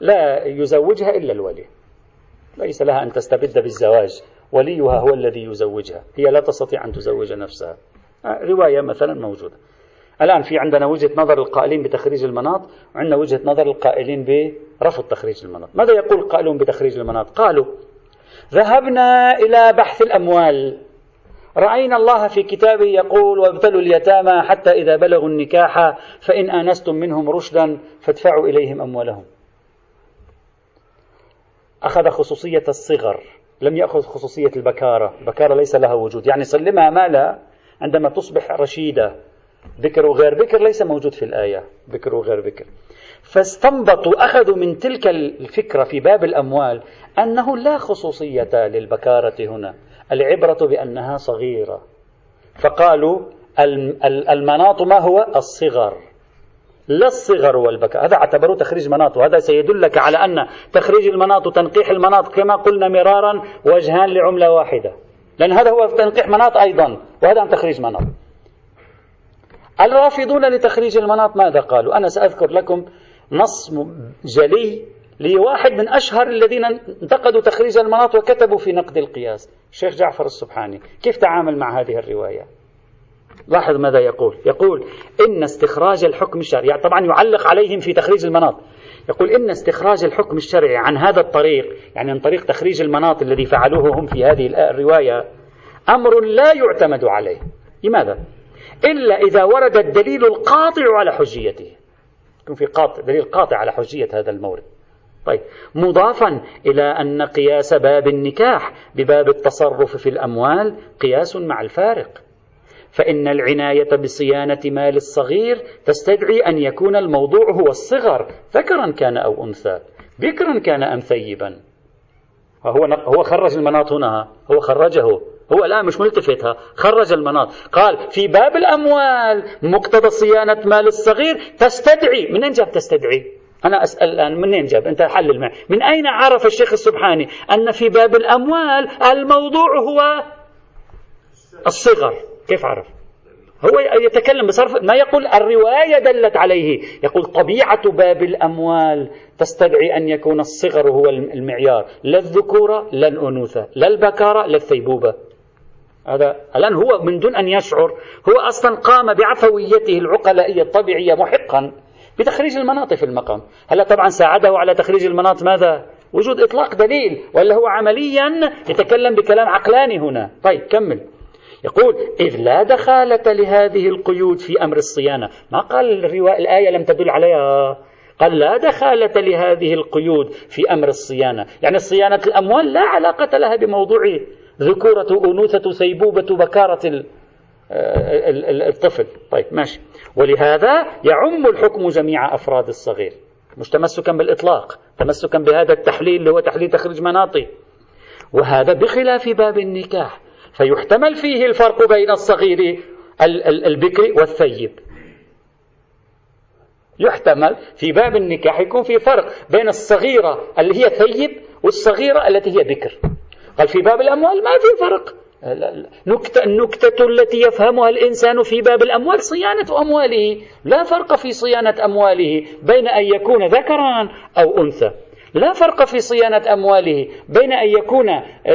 لا يزوجها إلا الولي. ليس لها أن تستبد بالزواج. وليها هو الذي يزوجها. هي لا تستطيع أن تزوج نفسها. رواية مثلا موجودة. الآن في عندنا وجهة نظر القائلين بتخريج المناط وعندنا وجهة نظر القائلين برفض تخريج المناط. ماذا يقول القائلون بتخريج المناط؟ قالوا ذهبنا إلى بحث الأموال. رأينا الله في كتابه يقول وابتلوا اليتامى حتى إذا بلغوا النكاح فإن آنستم منهم رشدا فادفعوا إليهم أموالهم. أخذ خصوصية الصغر لم يأخذ خصوصية البكارة. البكارة ليس لها وجود. يعني سلمها مالها عندما تصبح رشيدة. بكر وغير بكر ليس موجود في الآية. بكر وغير بكر فاستنبطوا أخذوا من تلك الفكرة في باب الأموال أنه لا خصوصية للبكارة هنا العبرة بأنها صغيرة. فقالوا المناط ما هو؟ الصغر. لا الصغر والبكاء. هذا اعتبروه تخريج مناط وهذا سيدلك على أن تخريج المناط وتنقيح المناط كما قلنا مرارا وجهان لعملة واحدة. لأن هذا هو تنقيح مناط أيضا وهذا عن تخريج مناط. الرافضون لتخريج المناط ماذا قالوا؟ أنا سأذكر لكم نص جلي لواحد من أشهر الذين انتقدوا تخريج المناط وكتبوا في نقد القياس. الشيخ جعفر السبحاني كيف تعامل مع هذه الرواية؟ لاحظ ماذا يقول. يقول إن استخراج الحكم الشرعي يعني طبعا يعلق عليهم في تخريج المناط. يقول إن استخراج الحكم الشرعي عن هذا الطريق يعني عن طريق تخريج المناط الذي فعلوه هم في هذه الرواية أمر لا يعتمد عليه. لماذا؟ إلا إذا ورد الدليل القاطع على حجيته. يكون في قاطع دليل قاطع على حجية هذا المورد. طيب. مضافا إلى أن قياس باب النكاح بباب التصرف في الأموال قياس مع الفارق. فإن العناية بصيانة مال الصغير تستدعي أن يكون الموضوع هو الصغر ذكرا كان أو أنثى. بكرا كان أم ثيبا. هو هو خرج المناط هنا هو خرجه. هو الآن مش ملتفتها خرج المناط. قال في باب الأموال مقتضى صيانة مال الصغير تستدعي. من أين جاب تستدعي؟ أنا أسأل الآن منين جاب؟ أنت حلل معي. من أين عرف الشيخ السبحاني أن في باب الأموال الموضوع هو الصغر؟ كيف عرف؟ هو يتكلم بصرف ما يقول الرواية دلت عليه. يقول طبيعة باب الأموال تستدعي أن يكون الصغر هو المعيار لا الذكورة لا الأنوثة لا البكارة لا الثيبوبة. هذا الآن هو من دون أن يشعر هو أصلا قام بعفويته العقلائية الطبيعية محقا بتخريج المناط في المقام. هلا طبعا ساعده على تخريج المناط ماذا؟ وجود إطلاق دليل ولا هو عمليا يتكلم بكلام عقلاني هنا. طيب كمل. يقول إذ لا دخالة لهذه القيود في أمر الصيانة. ما قال الرواية الآية لم تدل عليها. قال لا دخالة لهذه القيود في أمر الصيانة. يعني صيانة الأموال لا علاقة لها بموضوع ذكورة أنوثة سيبوبة بكارة الطفل. طيب ماشي. ولهذا يعم الحكم جميع أفراد الصغير مش تمسكا بالإطلاق تمسكا بهذا التحليل اللي هو تحليل تخريج مناطي وهذا بخلاف باب النكاح فيحتمل فيه الفرق بين الصغير البكر والثيب. يحتمل في باب النكاح يكون في فرق بين الصغيرة اللي هي ثيب والصغيرة التي هي بكر. قال في باب الأموال ما في فرق. نكتة النكتة التي يفهمها الإنسان في باب الأموال صيانة أمواله. لا فرق في صيانة أمواله بين أن يكون ذكرا أو أنثى. لا فرق في صيانة أمواله بين أن يكون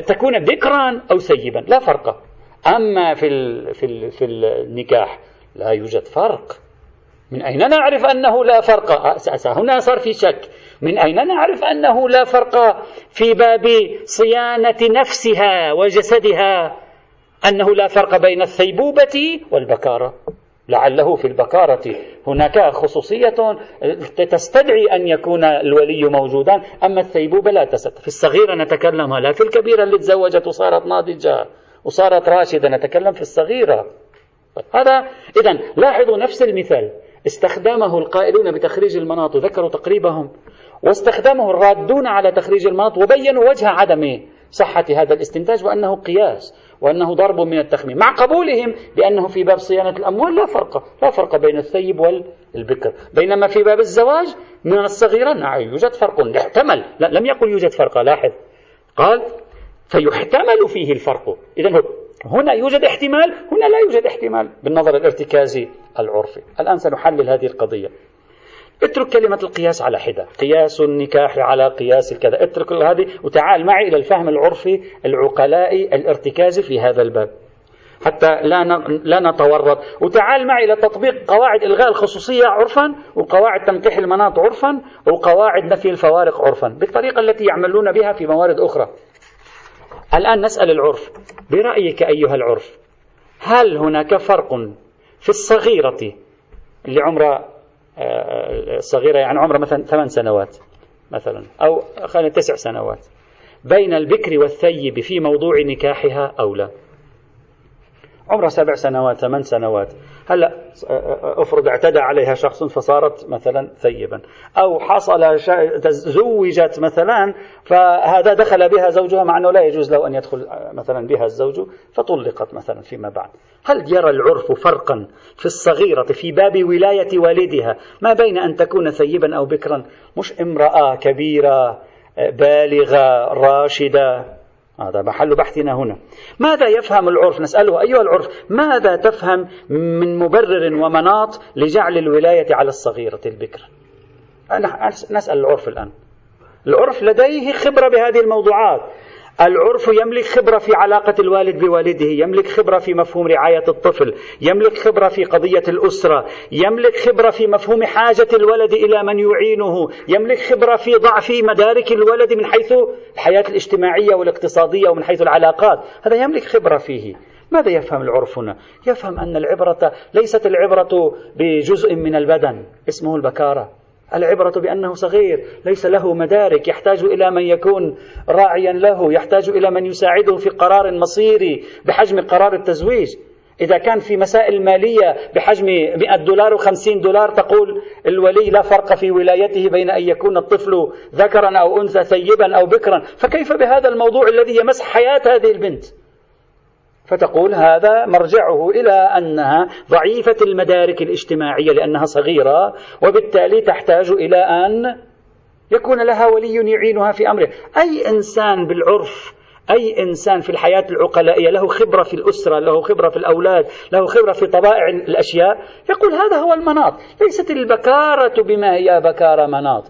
تكون بكرا أو سيبا. لا فرق. أما في في في النكاح لا يوجد فرق. من أين نعرف أنه لا فرق؟ هنا صار في شك. من أين نعرف أنه لا فرق في باب صيانة نفسها وجسدها؟ أنه لا فرق بين الثيبوبة والبكارة. لعله في البكارة هناك خصوصية تستدعي أن يكون الولي موجودا أما الثيبوبة لا تستطيع في الصغيرة نتكلم لا في الكبيرة اللي تزوجت وصارت ناضجة وصارت راشدة نتكلم في الصغيرة. هذا إذا لاحظوا نفس المثال. استخدمه القائلون بتخريج المناط ذكروا تقريبهم. واستخدمه الرادون على تخريج المناط وبينوا وجه عدم صحة هذا الاستنتاج وأنه قياس وأنه ضرب من التخمين مع قبولهم بأنه في باب صيانة الأموال لا فرق لا فرق بين الثيب والبكر. بينما في باب الزواج من الصغيرة نعم يوجد فرق. يحتمل لم يقل يوجد فرق لاحظ. قال فيحتمل فيه الفرق. إذا هنا يوجد احتمال هنا لا يوجد احتمال بالنظر الارتكازي العرفي. الآن سنحلل هذه القضية. اترك كلمة القياس على حدة. قياس النكاح على قياس الكذا اترك هذه وتعال معي إلى الفهم العرفي العقلائي الارتكازي في هذا الباب. حتى لا لا نتورط. وتعال معي إلى تطبيق قواعد إلغاء الخصوصية عرفا وقواعد تنقيح المناط عرفا وقواعد نفي الفوارق عرفا. بالطريقة التي يعملون بها في موارد أخرى. الآن نسأل العرف. برأيك أيها العرف هل هناك فرق في الصغيرة اللي عمرها صغيرة يعني عمرها مثلا ثمان سنوات مثلا أو خلينا تسع سنوات بين البكر والثيب في موضوع نكاحها أو لا؟ عمرها سبع سنوات ثمان سنوات. هلا افرض اعتدى عليها شخص فصارت مثلا ثيبا. أو حصل زوجت مثلا فهذا دخل بها زوجها مع أنه لا يجوز له أن يدخل مثلا بها الزوج فطلقت مثلا فيما بعد. هل يرى العرف فرقا في الصغيرة في باب ولاية والدها؟ ما بين أن تكون ثيبا أو بكرا؟ مش امرأة كبيرة بالغة راشدة. هذا محل بحثنا هنا. ماذا يفهم العرف؟ نسأله أيها العرف ماذا تفهم من مبرر ومناط لجعل الولاية على الصغيرة البكر؟ نسأل العرف الآن. العرف لديه خبرة بهذه الموضوعات. العرف يملك خبرة في علاقة الوالد بوالده يملك خبرة في مفهوم رعاية الطفل يملك خبرة في قضية الأسرة يملك خبرة في مفهوم حاجة الولد إلى من يعينه يملك خبرة في ضعف مدارك الولد من حيث الحياة الاجتماعية والاقتصادية ومن حيث العلاقات. هذا يملك خبرة فيه. ماذا يفهم العرف هنا؟ يفهم أن العبرة ليست العبرة بجزء من البدن اسمه البكارة. العبرة بأنه صغير ليس له مدارك يحتاج إلى من يكون راعيا له يحتاج إلى من يساعده في قرار مصيري بحجم قرار التزويج. إذا كان في مسائل مالية بحجم 100 دولار و50 دولار تقول الولي لا فرق في ولايته بين أن يكون الطفل ذكرا أو أنثى ثيبا أو بكرا. فكيف بهذا الموضوع الذي يمس حياة هذه البنت؟ فتقول هذا مرجعه إلى أنها ضعيفة المدارك الاجتماعية لأنها صغيرة وبالتالي تحتاج إلى أن يكون لها ولي يعينها في أمره. أي إنسان بالعرف أي إنسان في الحياة العقلائية له خبرة في الأسرة له خبرة في الأولاد له خبرة في طبائع الأشياء يقول هذا هو المناط. ليست البكارة بما هي بكارة مناط.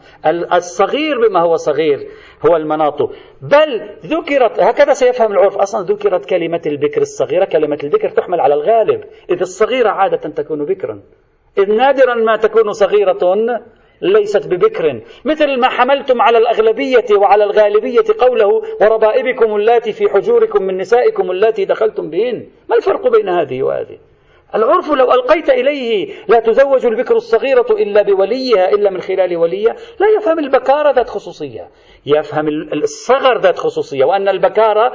الصغير بما هو صغير هو المناط. بل ذكرت هكذا سيفهم العرف أصلا ذكرت كلمة البكر الصغيرة. كلمة البكر تحمل على الغالب. إذ الصغيرة عادة تكون بكرا. إذ نادرا ما تكون صغيرة ليست ببكر. مثل ما حملتم على الأغلبية وعلى الغالبية قوله وربائبكم اللاتي في حجوركم من نسائكم اللاتي دخلتم بهن. ما الفرق بين هذه وهذه؟ العرف لو ألقيت إليه لا تزوج البكر الصغيرة إلا بوليها إلا من خلال وليها. لا يفهم البكارة ذات خصوصية. يفهم الصغر ذات خصوصية. وأن البكارة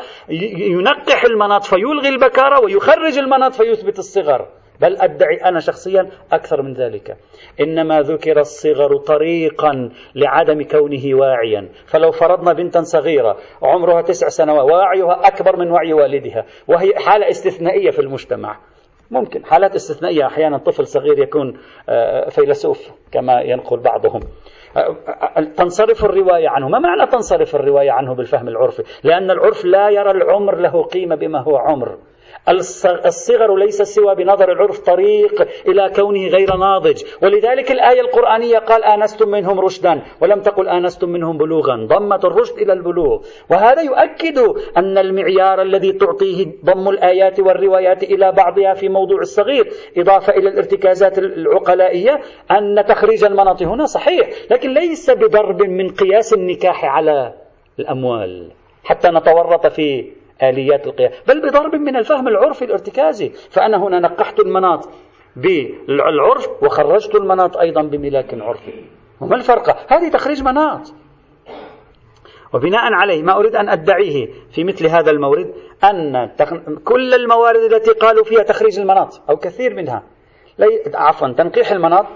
ينقح المناط فيلغي البكارة ويخرج المناط فيثبت الصغر. بل أدعي أنا شخصيا أكثر من ذلك. إنما ذكر الصغر طريقا لعدم كونه واعيا. فلو فرضنا بنتا صغيرة عمرها تسع سنوات ووعيها أكبر من وعي والدها وهي حالة استثنائية في المجتمع. ممكن حالات استثنائية أحيانا طفل صغير يكون آه، فيلسوف كما ينقل بعضهم. آه، آه، تنصرف الرواية عنه. ما معنى تنصرف الرواية عنه بالفهم العرفي؟ لأن العرف لا يرى العمر له قيمة بما هو عمر. الصغر ليس سوى بنظر العرف طريق إلى كونه غير ناضج. ولذلك الآية القرآنية قال آنستم منهم رشدا ولم تقل آنستم منهم بلوغا. ضمت الرشد إلى البلوغ. وهذا يؤكد أن المعيار الذي تعطيه ضم الآيات والروايات إلى بعضها في موضوع الصغير إضافة إلى الارتكازات العقلائية أن تخريج المناط هنا صحيح لكن ليس بضرب من قياس النكاح على الأموال. حتى نتورط في آليات القياس بل بضرب من الفهم العرفي الارتكازي. فأنا هنا نقحت المناط بالعرف وخرجت المناط أيضا بملاك عرفي. وما الفرق؟ هذه تخريج مناط. وبناء عليه ما أريد أن أدعيه في مثل هذا المورد أن كل الموارد التي قالوا فيها تخريج المناط أو كثير منها عفوا تنقيح المناط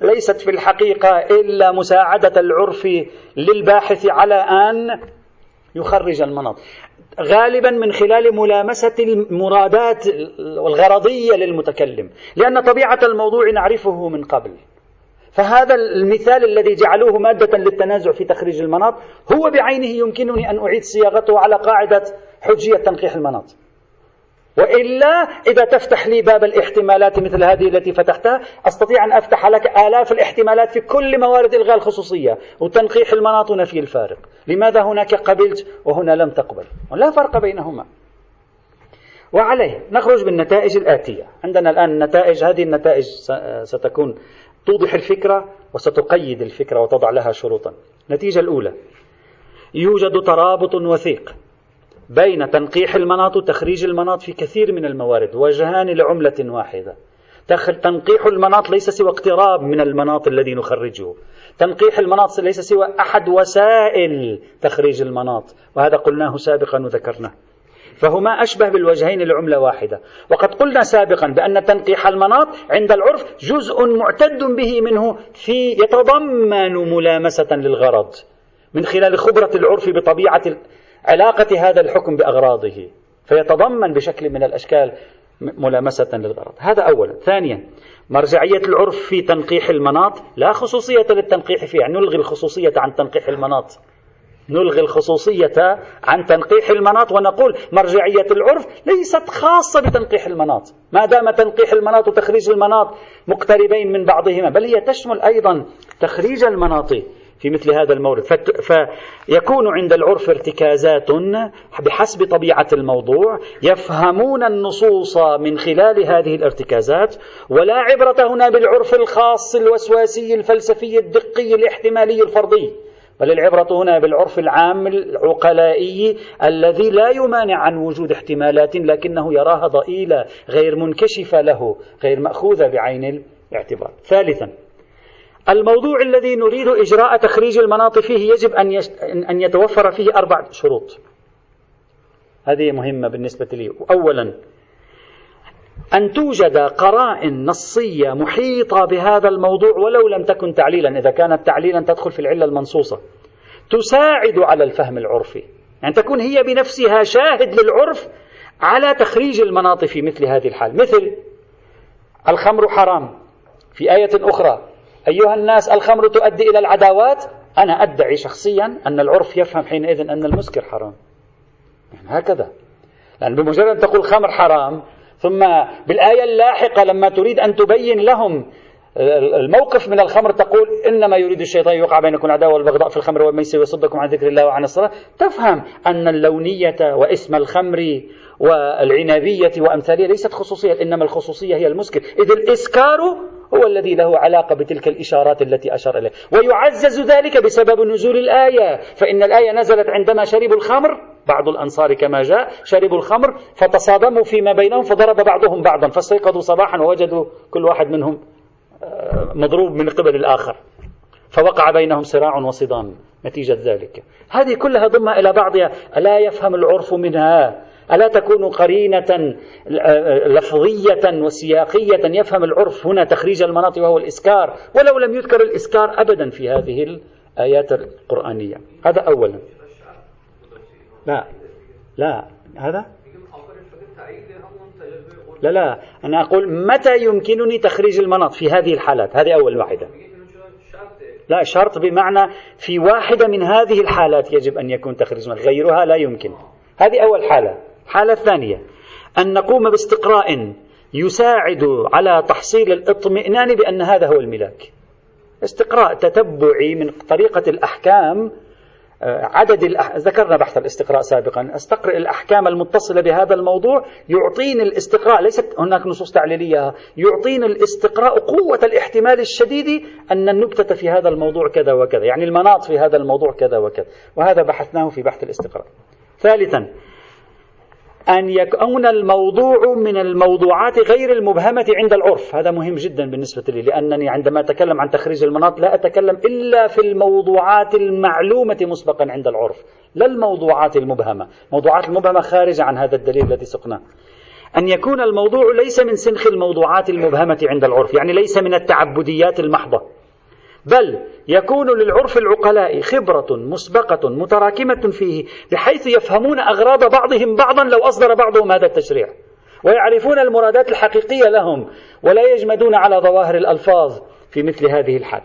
ليست في الحقيقة إلا مساعدة العرف للباحث على أن يخرج المناط. غالبا من خلال ملامسة المرادات الغرضية للمتكلم لأن طبيعة الموضوع نعرفه من قبل. فهذا المثال الذي جعلوه مادة للتنازع في تخريج المناط هو بعينه يمكنني أن أعيد صياغته على قاعدة حجية تنقيح المناط. وإلا إذا تفتح لي باب الاحتمالات مثل هذه التي فتحتها أستطيع أن أفتح لك آلاف الاحتمالات في كل موارد إلغاء الخصوصية وتنقيح المناط ونفي الفارق. لماذا هناك قبلت وهنا لم تقبل؟ ولا فرق بينهما. وعليه نخرج بالنتائج الآتية. عندنا الآن نتائج هذه النتائج ستكون توضح الفكرة وستقيد الفكرة وتضع لها شروطا. النتيجة الأولى يوجد ترابط وثيق. بين تنقيح المناط وتخريج المناط في كثير من الموارد وجهان لعملة واحدة. تنقيح المناط ليس سوى اقتراب من المناط الذي نخرجه. تنقيح المناط ليس سوى أحد وسائل تخريج المناط وهذا قلناه سابقا وذكرناه. فهما أشبه بالوجهين لعملة واحدة. وقد قلنا سابقا بأن تنقيح المناط عند العرف جزء معتد به منه في يتضمن ملامسة للغرض. من خلال خبرة العرف بطبيعة علاقة هذا الحكم بأغراضه فيتضمن بشكل من الأشكال ملامسة للغرض. هذا أولا. ثانيا مرجعية العرف في تنقيح المناط لا خصوصية للتنقيح فيها نلغي الخصوصية عن تنقيح المناط. نلغي الخصوصية عن تنقيح المناط ونقول مرجعية العرف ليست خاصة بتنقيح المناط. ما دام تنقيح المناط وتخريج المناط مقتربين من بعضهما بل هي تشمل أيضا تخريج المناط. في مثل هذا المورد. فيكون عند العرف ارتكازات بحسب طبيعة الموضوع يفهمون النصوص من خلال هذه الارتكازات ولا عبرة هنا بالعرف الخاص الوسواسي الفلسفي الدقي الاحتمالي الفرضي بل العبرة هنا بالعرف العام العقلائي الذي لا يمانع عن وجود احتمالات لكنه يراها ضئيلة غير منكشفة له غير مأخوذة بعين الاعتبار. ثالثا الموضوع الذي نريد إجراء تخريج المناط فيه يجب أن, أن يتوفر فيه أربع شروط. هذه مهمة بالنسبة لي. أولا أن توجد قرائن نصية محيطة بهذا الموضوع ولو لم تكن تعليلا. إذا كانت تعليلا تدخل في العلة المنصوصة. تساعد على الفهم العرفي. يعني تكون هي بنفسها شاهد للعرف على تخريج المناط في مثل هذه الحال. مثل الخمر حرام. في آية أخرى أيها الناس الخمر تؤدي إلى العداوات؟ أنا أدعي شخصيا أن العرف يفهم حينئذ أن المسكر حرام. يعني هكذا. لأن بمجرد أن تقول خمر حرام ثم بالآية اللاحقة لما تريد أن تبين لهم الموقف من الخمر تقول إنما يريد الشيطان يوقع بينكم العداوة والبغضاء في الخمر والميسر ويصدكم عن ذكر الله وعن الصلاة، تفهم أن اللونية واسم الخمر والعنابية وامثالها ليست خصوصية إنما الخصوصية هي المسكر، إذ الإسكار هو الذي له علاقة بتلك الإشارات التي أشار اليها، ويعزز ذلك بسبب نزول الآية، فإن الآية نزلت عندما شربوا الخمر بعض الأنصار كما جاء شربوا الخمر فتصادموا فيما بينهم فضرب بعضهم بعضا فاستيقظوا صباحا ووجدوا كل واحد منهم آه، مضروب من قبل الآخر. فوقع بينهم صراع وصدام نتيجة ذلك. هذه كلها ضمها إلى بعضها. ألا يفهم العرف منها؟ ألا تكون قرينة آه، لفظية وسياقية؟ يفهم العرف هنا تخريج المناطق وهو الإسكار ولو لم يذكر الإسكار أبدا في هذه الآيات القرآنية. هذا أولا. لا لا هذا؟ لا لا أنا أقول متى يمكنني تخريج المناط في هذه الحالات؟ هذه أول واحدة. لا شرط بمعنى في واحدة من هذه الحالات يجب أن يكون تخريج المناط غيرها لا يمكن. هذه أول حالة. الحالة الثانية أن نقوم باستقراء يساعد على تحصيل الاطمئنان بأن هذا هو الملاك. استقراء تتبعي من طريقة الأحكام عدد الأح... ذكرنا بحث الاستقراء سابقا. أستقرئ الأحكام المتصلة بهذا الموضوع يعطيني الاستقراء ليست هناك نصوص تعليلية يعطيني الاستقراء قوة الاحتمال الشديد أن النكتة في هذا الموضوع كذا وكذا يعني المناط في هذا الموضوع كذا وكذا. وهذا بحثناه في بحث الاستقراء. ثالثا أن يكون الموضوع من الموضوعات غير المبهمة عند العرف. هذا مهم جدا بالنسبة لي لأنني عندما أتكلم عن تخريج المناط لا أتكلم إلا في الموضوعات المعلومة مسبقا عند العرف لا الموضوعات المبهمة. موضوعات المبهمة خارجة عن هذا الدليل الذي سقناه. أن يكون الموضوع ليس من سنخ الموضوعات المبهمة عند العرف يعني ليس من التعبديات المحضة. بل يكون للعرف العقلاء خبرة مسبقة متراكمة فيه بحيث يفهمون أغراض بعضهم بعضا لو أصدر بعضهم هذا التشريع. ويعرفون المرادات الحقيقية لهم ولا يجمدون على ظواهر الألفاظ في مثل هذه الحال.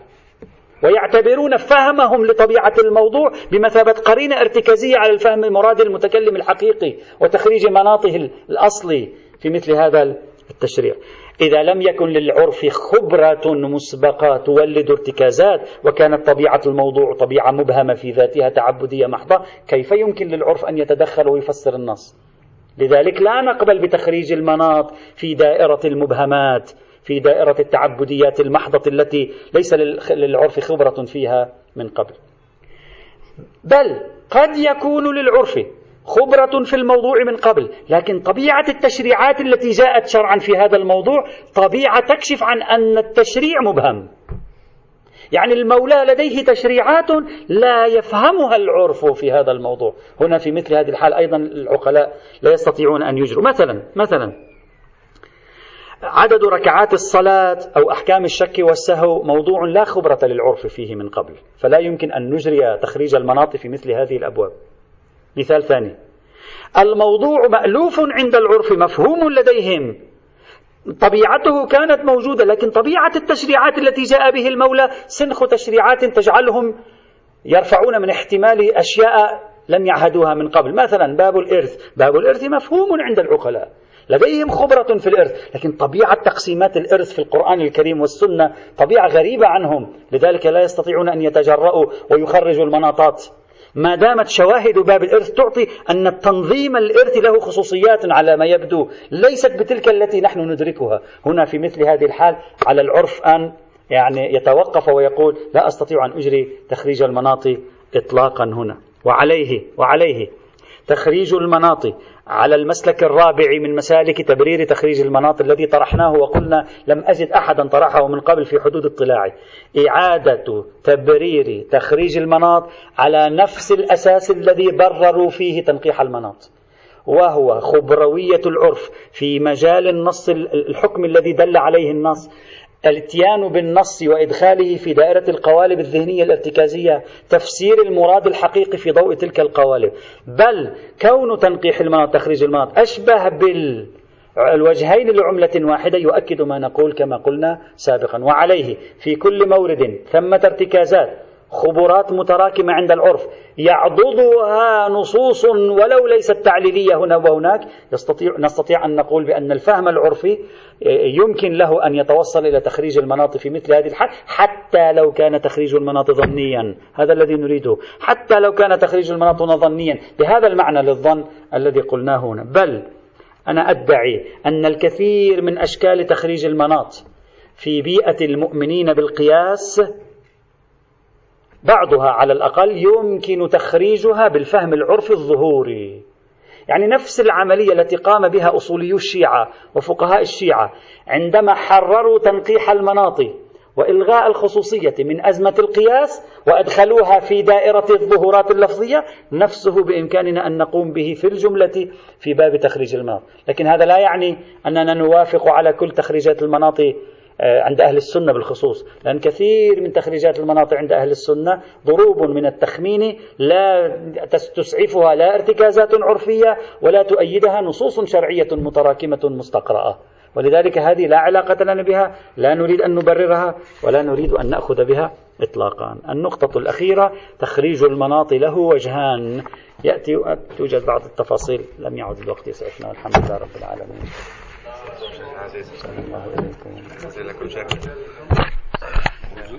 ويعتبرون فهمهم لطبيعة الموضوع بمثابة قرينة ارتكازية على الفهم مراد المتكلم الحقيقي وتخريج مناطه الأصلي في مثل هذا التشريع. إذا لم يكن للعرف خبرة مسبقة تولد ارتكازات وكانت طبيعة الموضوع طبيعة مبهمة في ذاتها تعبدية محضة كيف يمكن للعرف أن يتدخل ويفسر النص؟ لذلك لا نقبل بتخريج المناط في دائرة المبهمات في دائرة التعبديات المحضة التي ليس للعرف خبرة فيها من قبل. بل قد يكون للعرف خبرة في الموضوع من قبل لكن طبيعة التشريعات التي جاءت شرعا في هذا الموضوع طبيعة تكشف عن أن التشريع مبهم. يعني المولى لديه تشريعات لا يفهمها العرف في هذا الموضوع. هنا في مثل هذه الحال أيضا العقلاء لا يستطيعون أن يجروا. مثلا مثلا عدد ركعات الصلاة أو أحكام الشك والسهو موضوع لا خبرة للعرف فيه من قبل. فلا يمكن أن نجري تخريج المناط في مثل هذه الأبواب. مثال ثاني. الموضوع مألوف عند العرف مفهوم لديهم. طبيعته كانت موجودة لكن طبيعة التشريعات التي جاء به المولى سنخ تشريعات تجعلهم يرفعون من احتمال أشياء لم يعهدوها من قبل. مثلا باب الإرث. باب الإرث مفهوم عند العقلاء. لديهم خبرة في الإرث لكن طبيعة تقسيمات الإرث في القرآن الكريم والسنة طبيعة غريبة عنهم. لذلك لا يستطيعون أن يتجرؤوا ويخرجوا المناطات. ما دامت شواهد باب الإرث تعطي أن التنظيم الإرث له خصوصيات على ما يبدو ليست بتلك التي نحن ندركها. هنا في مثل هذه الحال على العرف أن يعني يتوقف ويقول لا أستطيع أن أجري تخريج المناط إطلاقا هنا. وعليه وعليه. تخريج المناط على المسلك الرابع من مسالك تبرير تخريج المناط الذي طرحناه وقلنا لم أجد أحدا طرحه من قبل في حدود اطلاعي. إعادة تبرير تخريج المناط على نفس الأساس الذي برروا فيه تنقيح المناط وهو خبروية العرف في مجال النص الحكم الذي دل عليه النص. الاتيان بالنص وإدخاله في دائرة القوالب الذهنية الارتكازية تفسير المراد الحقيقي في ضوء تلك القوالب. بل كون تنقيح المناط تخريج المناط أشبه بال لعملة واحدة يؤكد ما نقول كما قلنا سابقا. وعليه في كل مورد ثمة ارتكازات. خبرات متراكمة عند العرف. يعضدها نصوص ولو ليست تعليلية هنا وهناك. يستطيع نستطيع أن نقول بأن الفهم العرفي يمكن له أن يتوصل إلى تخريج المناط في مثل هذه الحال حتى لو كان تخريج المناط ظنيا. هذا الذي نريده. حتى لو كان تخريج المناط ظنيا. بهذا المعنى للظن الذي قلناه هنا. بل أنا أدعي أن الكثير من أشكال تخريج المناط في بيئة المؤمنين بالقياس بعضها على الأقل يمكن تخريجها بالفهم العرفي الظهوري. يعني نفس العملية التي قام بها أصوليو الشيعة وفقهاء الشيعة عندما حرروا تنقيح المناط وإلغاء الخصوصية من أزمة القياس وأدخلوها في دائرة الظهورات اللفظية نفسه بإمكاننا أن نقوم به في الجملة في باب تخريج المناط لكن هذا لا يعني أننا نوافق على كل تخريجات المناط آه، عند أهل السنة بالخصوص. لأن كثير من تخريجات المناطق عند أهل السنة ضروب من التخمين لا تسعفها لا ارتكازات عرفية ولا تؤيدها نصوص شرعية متراكمة مستقرأة. ولذلك هذه لا علاقة لنا بها لا نريد أن نبررها ولا نريد أن نأخذ بها إطلاقا. النقطة الأخيرة تخريج المناط له وجهان. يأتي توجد بعض التفاصيل. لم يعد الوقت يسعفنا. والحمد لله رب العالمين. صلى الله عليكم جزاكم شكرا